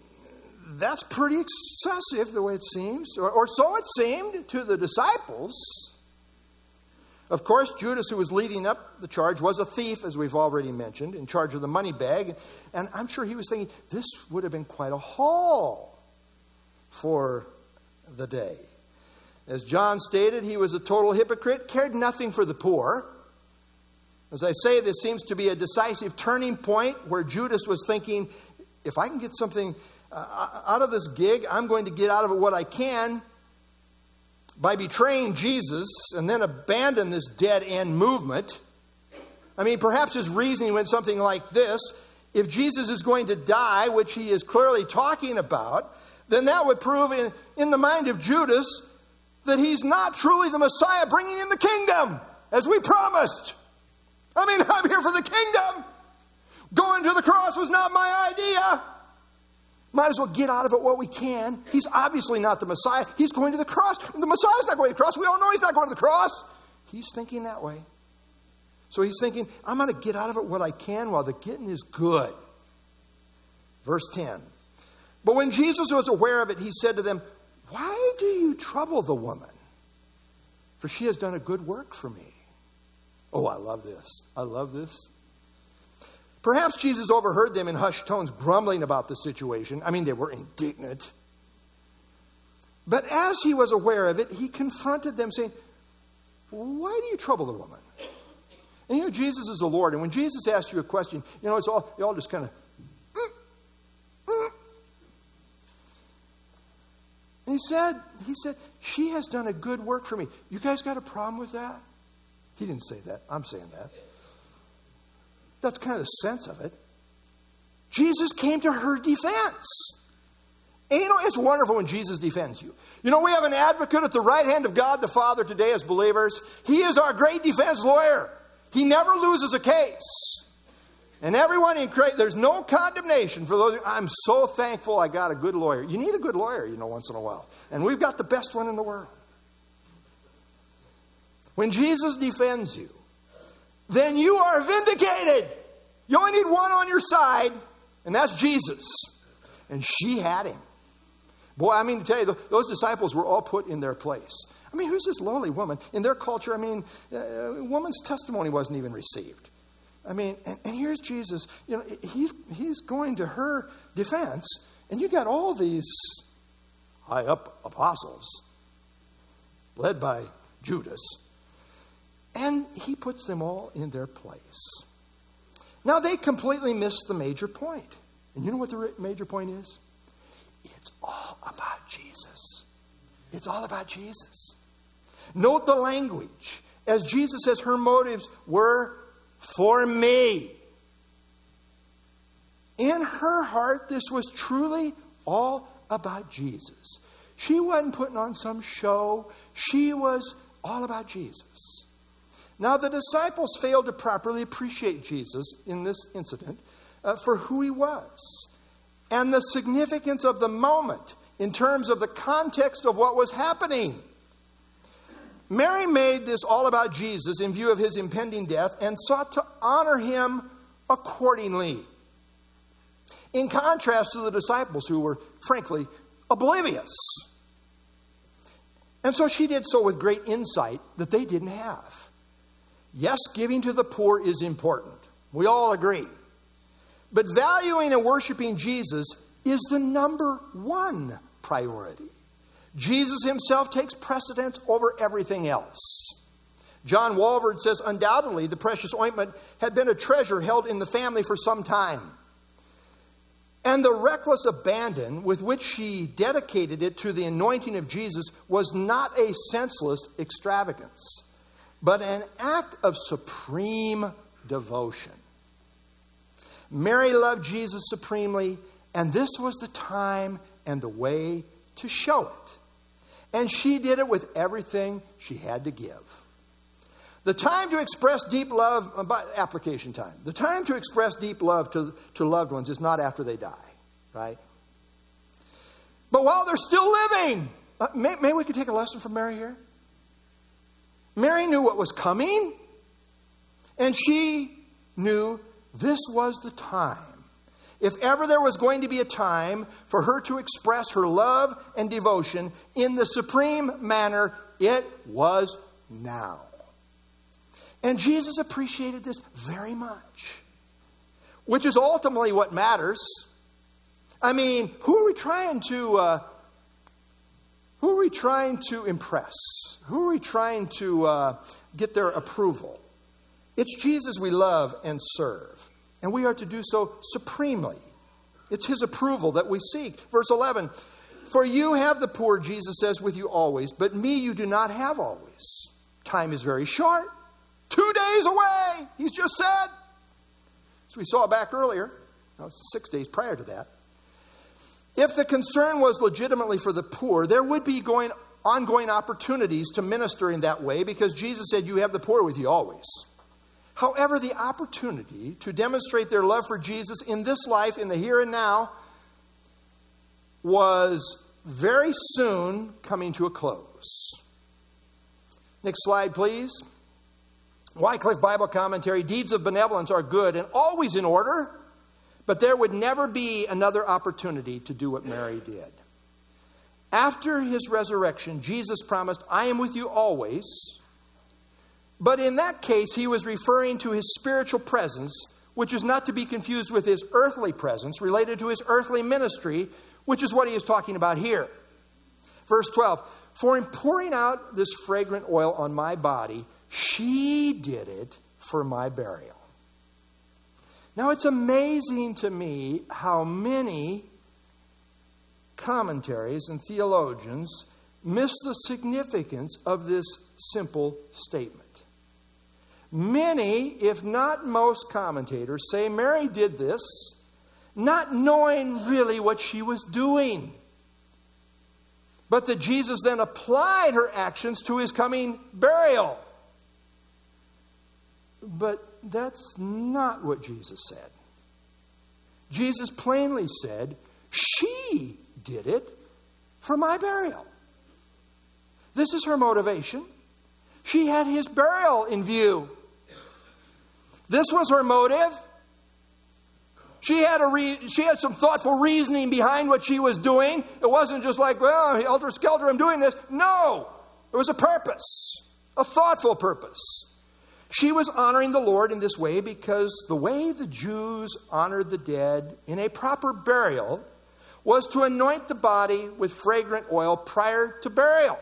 that's pretty excessive the way it seems, or, or, so it seemed to the disciples. Of course, Judas, who was leading up the charge, was a thief, as we've already mentioned, in charge of the money bag. And I'm sure he was thinking, this would have been quite a haul for the day. As John stated, he was a total hypocrite, cared nothing for the poor. As I say, this seems to be a decisive turning point where Judas was thinking, if I can get something uh, out of this gig, I'm going to get out of it what I can by betraying Jesus and then abandon this dead end movement. I mean, perhaps his reasoning went something like this if Jesus is going to die, which he is clearly talking about, then that would prove in, in the mind of Judas that he's not truly the Messiah bringing in the kingdom, as we promised. I mean, I'm here for the kingdom. Going to the cross was not my idea. Might as well get out of it what we can. He's obviously not the Messiah. He's going to the cross. The Messiah's not going to the cross. We all know he's not going to the cross. He's thinking that way. So he's thinking, I'm going to get out of it what I can while the getting is good. Verse 10. But when Jesus was aware of it, he said to them, Why do you trouble the woman? For she has done a good work for me. Oh, I love this. I love this. Perhaps Jesus overheard them in hushed tones grumbling about the situation. I mean, they were indignant. But as he was aware of it, he confronted them, saying, Why do you trouble the woman? And you know, Jesus is the Lord. And when Jesus asks you a question, you know, it's all, you all just kind of, mm, mm. And he said, he said, she has done a good work for me. You guys got a problem with that? He didn't say that. I'm saying that. That's kind of the sense of it. Jesus came to her defense. And you know, it's wonderful when Jesus defends you. You know, we have an advocate at the right hand of God the Father today as believers. He is our great defense lawyer. He never loses a case. And everyone in Christ, there's no condemnation for those. I'm so thankful I got a good lawyer. You need a good lawyer, you know, once in a while. And we've got the best one in the world. When Jesus defends you, then you are vindicated. You only need one on your side, and that's Jesus. And she had him. Boy, I mean to tell you, those disciples were all put in their place. I mean, who's this lonely woman? In their culture, I mean, uh, a woman's testimony wasn't even received. I mean, and, and here's Jesus. You know, he's, he's going to her defense, and you got all these high up apostles led by Judas, and he puts them all in their place. Now, they completely missed the major point. And you know what the major point is? It's all about Jesus. It's all about Jesus. Note the language. As Jesus says, her motives were for me. In her heart, this was truly all about Jesus. She wasn't putting on some show, she was all about Jesus. Now, the disciples failed to properly appreciate Jesus in this incident uh, for who he was and the significance of the moment in terms of the context of what was happening. Mary made this all about Jesus in view of his impending death and sought to honor him accordingly. In contrast to the disciples who were, frankly, oblivious. And so she did so with great insight that they didn't have. Yes, giving to the poor is important. We all agree. But valuing and worshiping Jesus is the number one priority. Jesus himself takes precedence over everything else. John Walvoord says, undoubtedly, the precious ointment had been a treasure held in the family for some time. And the reckless abandon with which she dedicated it to the anointing of Jesus was not a senseless extravagance, but an act of supreme devotion. Mary loved Jesus supremely, and this was the time and the way to show it. And she did it with everything she had to give. The time to express deep love, uh, application time, the time to express deep love to, to loved ones is not after they die, right? But while they're still living, uh, may, we could take a lesson from Mary here. Mary knew what was coming, and she knew this was the time if ever there was going to be a time for her to express her love and devotion in the supreme manner, it was now. And Jesus appreciated this very much, which is ultimately what matters. I mean, who are we trying to uh, who are we trying to impress? Who are we trying to uh, get their approval? It's Jesus we love and serve and we are to do so supremely. It's His approval that we seek. Verse 11 For you have the poor, Jesus says, with you always, but me you do not have always. Time is very short. Two days away, He's just said. As we saw back earlier, no, six days prior to that. If the concern was legitimately for the poor, there would be going, ongoing opportunities to minister in that way because Jesus said, You have the poor with you always. However, the opportunity to demonstrate their love for Jesus in this life, in the here and now, was very soon coming to a close. Next slide, please. Wycliffe Bible Commentary Deeds of benevolence are good and always in order, but there would never be another opportunity to do what Mary did. After his resurrection, Jesus promised, I am with you always but in that case, he was referring to his spiritual presence which is not to be confused with his earthly presence related to his earthly ministry, which is what he is talking about here. Verse 12 For in pouring out this fragrant oil on my body, she did it for my burial. Now, it's amazing to me how many commentaries and theologians miss the significance of this simple statement. Many, if not most commentators, say Mary did this not knowing really what she was doing, but that Jesus then applied her actions to his coming burial. But that's not what Jesus said. Jesus plainly said, She did it for my burial. This is her motivation. She had his burial in view. This was her motive. She had, a re- she had some thoughtful reasoning behind what she was doing. It wasn't just like, well, helter skelter, I'm doing this. No, it was a purpose, a thoughtful purpose. She was honoring the Lord in this way because the way the Jews honored the dead in a proper burial was to anoint the body with fragrant oil prior to burial.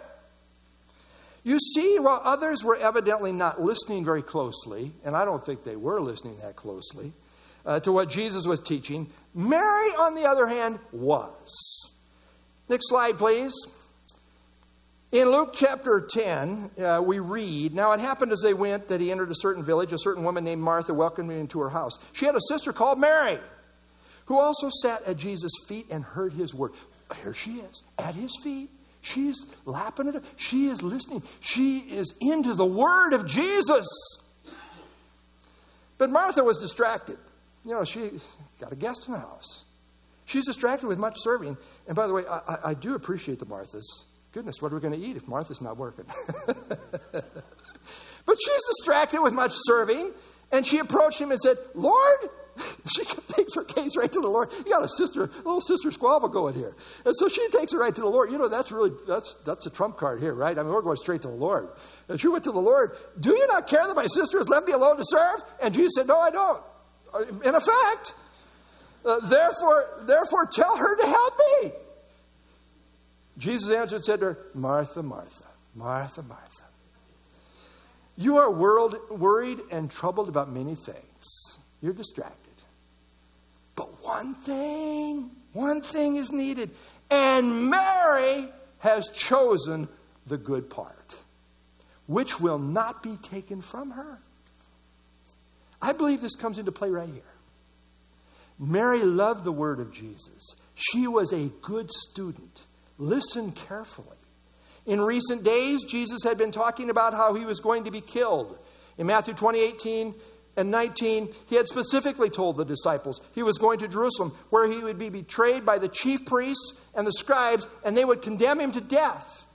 You see, while others were evidently not listening very closely, and I don't think they were listening that closely uh, to what Jesus was teaching, Mary, on the other hand, was. Next slide, please. In Luke chapter 10, uh, we read Now it happened as they went that he entered a certain village. A certain woman named Martha welcomed him into her house. She had a sister called Mary, who also sat at Jesus' feet and heard his word. Here she is, at his feet She's lapping it up. She is listening. She is into the word of Jesus. But Martha was distracted. You know, she got a guest in the house. She's distracted with much serving. And by the way, I, I do appreciate the Marthas. Goodness, what are we going to eat if Martha's not working? but she's distracted with much serving. And she approached him and said, Lord, she takes her case right to the Lord. You got a sister, a little sister squabble going here. And so she takes her right to the Lord. You know, that's really, that's, that's a trump card here, right? I mean, we're going straight to the Lord. And she went to the Lord, Do you not care that my sister has left me alone to serve? And Jesus said, No, I don't. Uh, in effect, uh, therefore, therefore tell her to help me. Jesus answered and said to her, Martha, Martha, Martha, Martha. You are world, worried and troubled about many things. You're distracted. But one thing, one thing is needed. And Mary has chosen the good part, which will not be taken from her. I believe this comes into play right here. Mary loved the word of Jesus. She was a good student. Listen carefully. In recent days, Jesus had been talking about how he was going to be killed. In Matthew 20, 18, and 19, he had specifically told the disciples he was going to Jerusalem, where he would be betrayed by the chief priests and the scribes, and they would condemn him to death.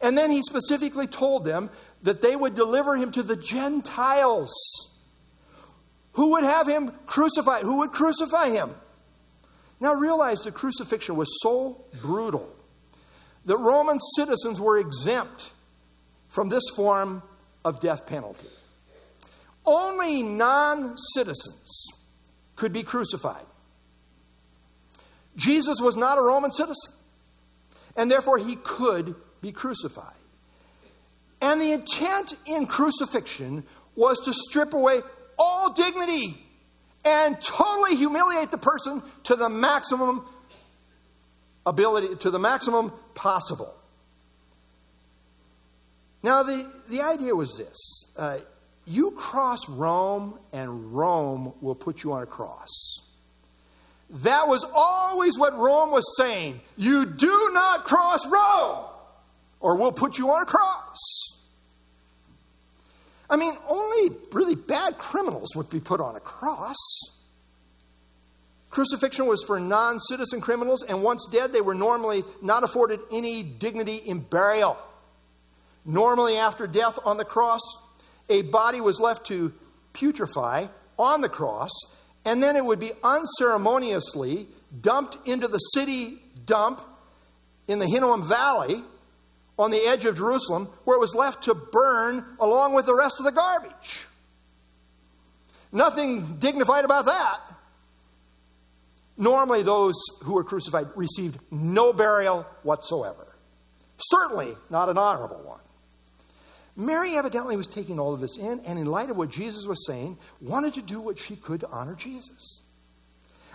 And then he specifically told them that they would deliver him to the Gentiles. Who would have him crucified? Who would crucify him? Now realize the crucifixion was so brutal that Roman citizens were exempt from this form of death penalty. Only non citizens could be crucified. Jesus was not a Roman citizen, and therefore he could be crucified. And the intent in crucifixion was to strip away all dignity and totally humiliate the person to the maximum ability, to the maximum possible. Now, the, the idea was this uh, you cross Rome, and Rome will put you on a cross. That was always what Rome was saying. You do not cross Rome, or we'll put you on a cross. I mean, only really bad criminals would be put on a cross. Crucifixion was for non citizen criminals, and once dead, they were normally not afforded any dignity in burial. Normally, after death on the cross, a body was left to putrefy on the cross, and then it would be unceremoniously dumped into the city dump in the Hinnom Valley on the edge of Jerusalem, where it was left to burn along with the rest of the garbage. Nothing dignified about that. Normally, those who were crucified received no burial whatsoever. Certainly not an honorable one. Mary evidently was taking all of this in, and in light of what Jesus was saying, wanted to do what she could to honor Jesus.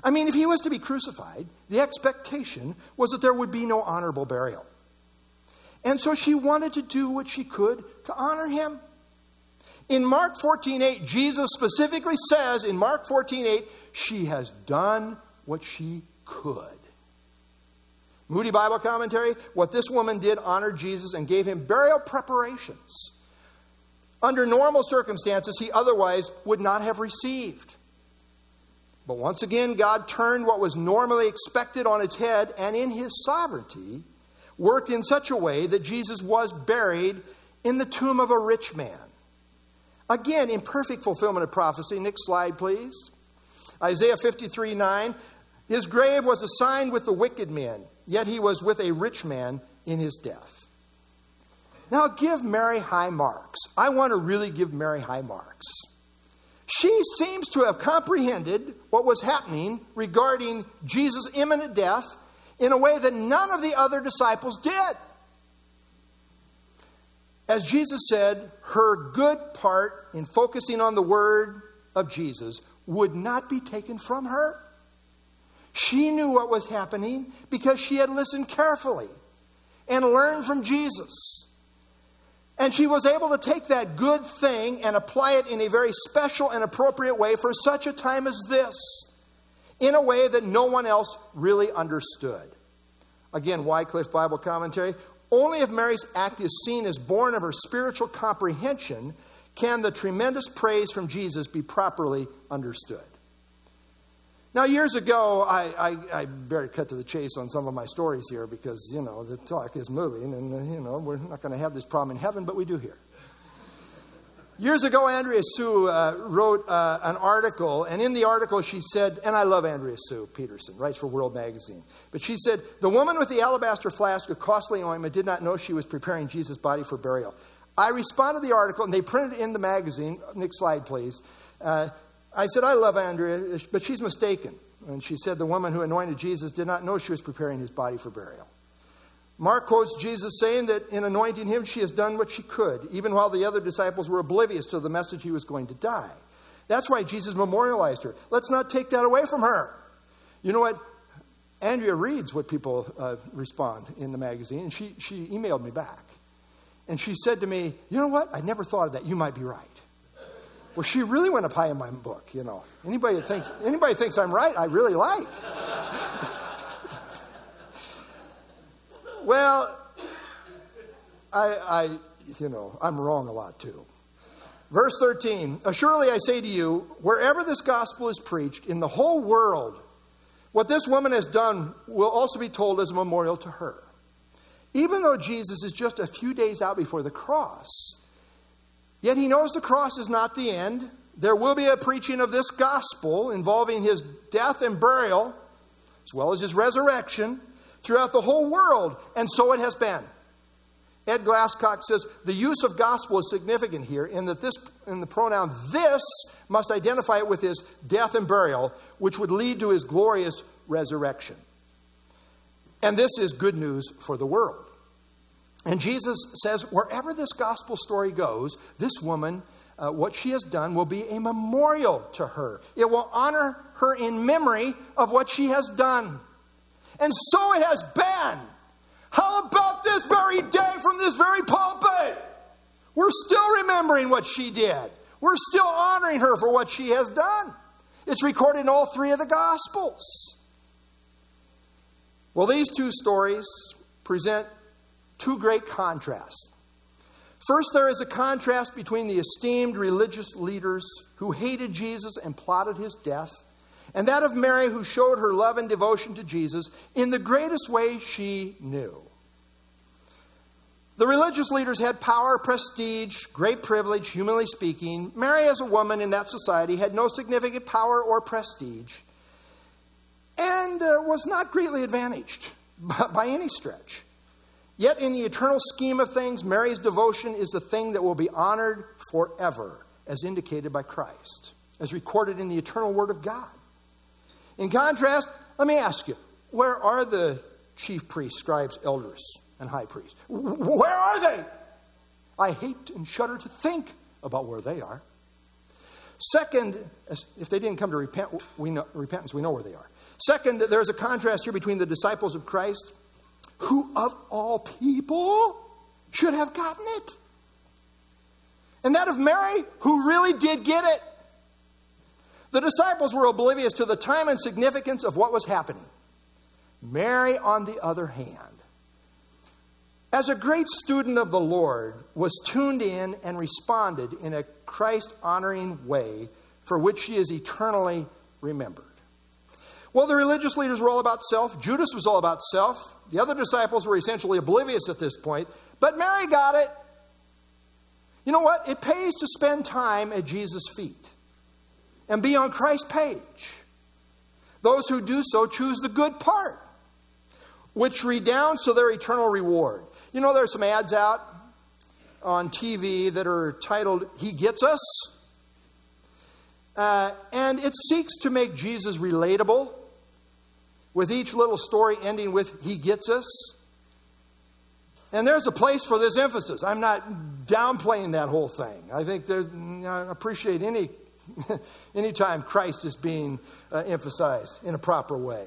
I mean, if he was to be crucified, the expectation was that there would be no honorable burial. And so she wanted to do what she could to honor him. In Mark 14:8, Jesus specifically says in Mark 14:8, she has done what she could. Moody Bible commentary, what this woman did honored Jesus and gave him burial preparations. Under normal circumstances, he otherwise would not have received. But once again, God turned what was normally expected on its head and in his sovereignty worked in such a way that Jesus was buried in the tomb of a rich man. Again, in perfect fulfillment of prophecy. Next slide, please. Isaiah 53 9. His grave was assigned with the wicked men, yet he was with a rich man in his death. Now, give Mary high marks. I want to really give Mary high marks. She seems to have comprehended what was happening regarding Jesus' imminent death in a way that none of the other disciples did. As Jesus said, her good part in focusing on the word of Jesus would not be taken from her. She knew what was happening because she had listened carefully and learned from Jesus. And she was able to take that good thing and apply it in a very special and appropriate way for such a time as this, in a way that no one else really understood. Again, Wycliffe Bible Commentary. Only if Mary's act is seen as born of her spiritual comprehension can the tremendous praise from Jesus be properly understood. Now, years ago, I, I, I better cut to the chase on some of my stories here because, you know, the talk is moving and, uh, you know, we're not going to have this problem in heaven, but we do here. Years ago, Andrea Seu uh, wrote uh, an article, and in the article she said, and I love Andrea Seu Peterson, writes for World Magazine, but she said, The woman with the alabaster flask of costly ointment did not know she was preparing Jesus' body for burial. I responded to the article, and they printed it in the magazine. Next slide, please. Uh, I said, I love Andrea, but she's mistaken. And she said, The woman who anointed Jesus did not know she was preparing his body for burial. Mark quotes Jesus saying that in anointing him, she has done what she could, even while the other disciples were oblivious to the message he was going to die. That's why Jesus memorialized her. Let's not take that away from her. You know what? Andrea reads what people uh, respond in the magazine, and she, she emailed me back. And she said to me, You know what? I never thought of that. You might be right. Well, she really went up high in my book, you know. Anybody that thinks, anybody thinks I'm right, I really like. Well, I, I, you know, I'm wrong a lot too. Verse 13 Assuredly I say to you, wherever this gospel is preached in the whole world, what this woman has done will also be told as a memorial to her. Even though Jesus is just a few days out before the cross, yet he knows the cross is not the end. There will be a preaching of this gospel involving his death and burial, as well as his resurrection throughout the whole world, and so it has been. Ed Glasscock says the use of gospel is significant here in that this in the pronoun this must identify it with his death and burial, which would lead to his glorious resurrection. And this is good news for the world. And Jesus says, wherever this gospel story goes, this woman, uh, what she has done, will be a memorial to her. It will honor her in memory of what she has done. And so it has been. How about this very day from this very pulpit? We're still remembering what she did. We're still honoring her for what she has done. It's recorded in all three of the Gospels. Well, these two stories present two great contrasts. First, there is a contrast between the esteemed religious leaders who hated Jesus and plotted his death and that of Mary, who showed her love and devotion to Jesus in the greatest way she knew. The religious leaders had power, prestige, great privilege, humanly speaking. Mary, as a woman in that society, had no significant power or prestige and uh, was not greatly advantaged by, by any stretch. Yet, in the eternal scheme of things, Mary's devotion is the thing that will be honored forever, as indicated by Christ. as recorded in the eternal Word of God. In contrast, let me ask you where are the chief priests, scribes, elders, and high priests? Where are they? I hate and shudder to think about where they are. Second, if they didn't come to repent, we know, repentance, we know where they are. Second, there's a contrast here between the disciples of Christ, who of all people should have gotten it, and that of Mary, who really did get it. The disciples were oblivious to the time and significance of what was happening. Mary, on the other hand, as a great student of the Lord, was tuned in and responded in a Christ honoring way for which she is eternally remembered. Well, the religious leaders were all about self. Judas was all about self. The other disciples were essentially oblivious at this point. But Mary got it. You know what? It pays to spend time at Jesus' feet and be on Christ's page. Those who do so choose the good part, which redounds to their eternal reward. You know, there's some ads out on TV that are titled, He Gets Us. Uh, and it seeks to make Jesus relatable, with each little story ending with, He gets us. And there's a place for this emphasis. I'm not downplaying that whole thing. I think there's, I appreciate any anytime Christ is being uh, emphasized in a proper way.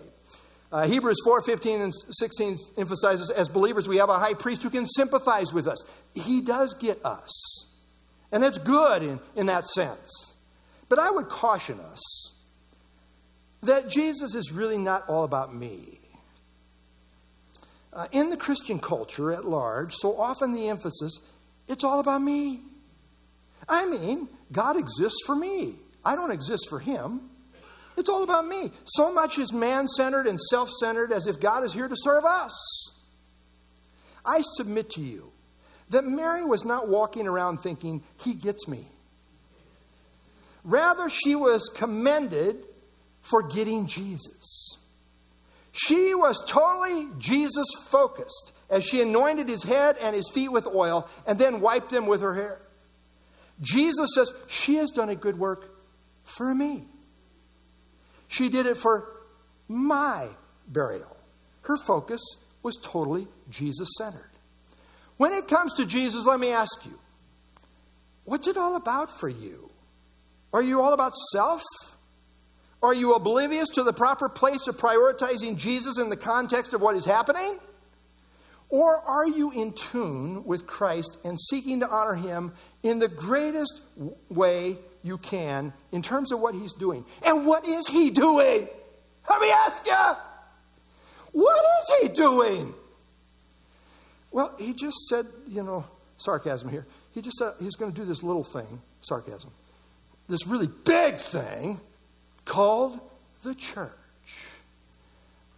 Uh, Hebrews 4 15 and 16 emphasizes as believers, we have a high priest who can sympathize with us. He does get us. And it's good in, in that sense. But I would caution us that Jesus is really not all about me. Uh, in the Christian culture at large, so often the emphasis, it's all about me. I mean, God exists for me. I don't exist for him. It's all about me. So much is man centered and self centered as if God is here to serve us. I submit to you that Mary was not walking around thinking, He gets me. Rather, she was commended for getting Jesus. She was totally Jesus focused as she anointed his head and his feet with oil and then wiped them with her hair. Jesus says, She has done a good work for me. She did it for my burial. Her focus was totally Jesus centered. When it comes to Jesus, let me ask you what's it all about for you? Are you all about self? Are you oblivious to the proper place of prioritizing Jesus in the context of what is happening? Or are you in tune with Christ and seeking to honor him in the greatest way you can in terms of what he's doing? And what is he doing? Let me ask you. What is he doing? Well, he just said, you know, sarcasm here. He just said he's going to do this little thing, sarcasm, this really big thing called the church.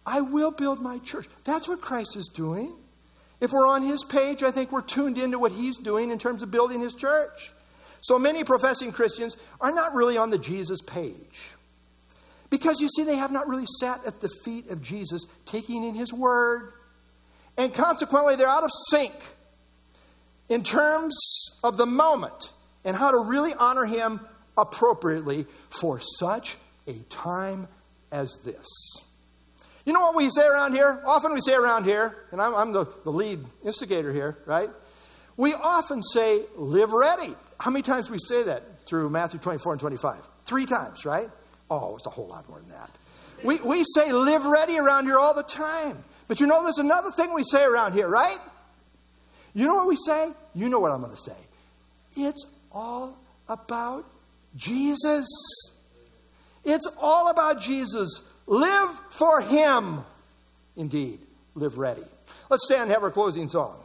I will build my church. That's what Christ is doing. If we're on his page, I think we're tuned into what he's doing in terms of building his church. So many professing Christians are not really on the Jesus page. Because you see, they have not really sat at the feet of Jesus, taking in his word. And consequently, they're out of sync in terms of the moment and how to really honor him appropriately for such a time as this. You know what we say around here? Often we say around here, and I'm, I'm the, the lead instigator here, right? We often say, live ready. How many times we say that through Matthew 24 and 25? Three times, right? Oh, it's a whole lot more than that. We, we say live ready around here all the time. But you know, there's another thing we say around here, right? You know what we say? You know what I'm going to say. It's all about Jesus. It's all about Jesus. Live for Him. Indeed, live ready. Let's stand and have our closing song.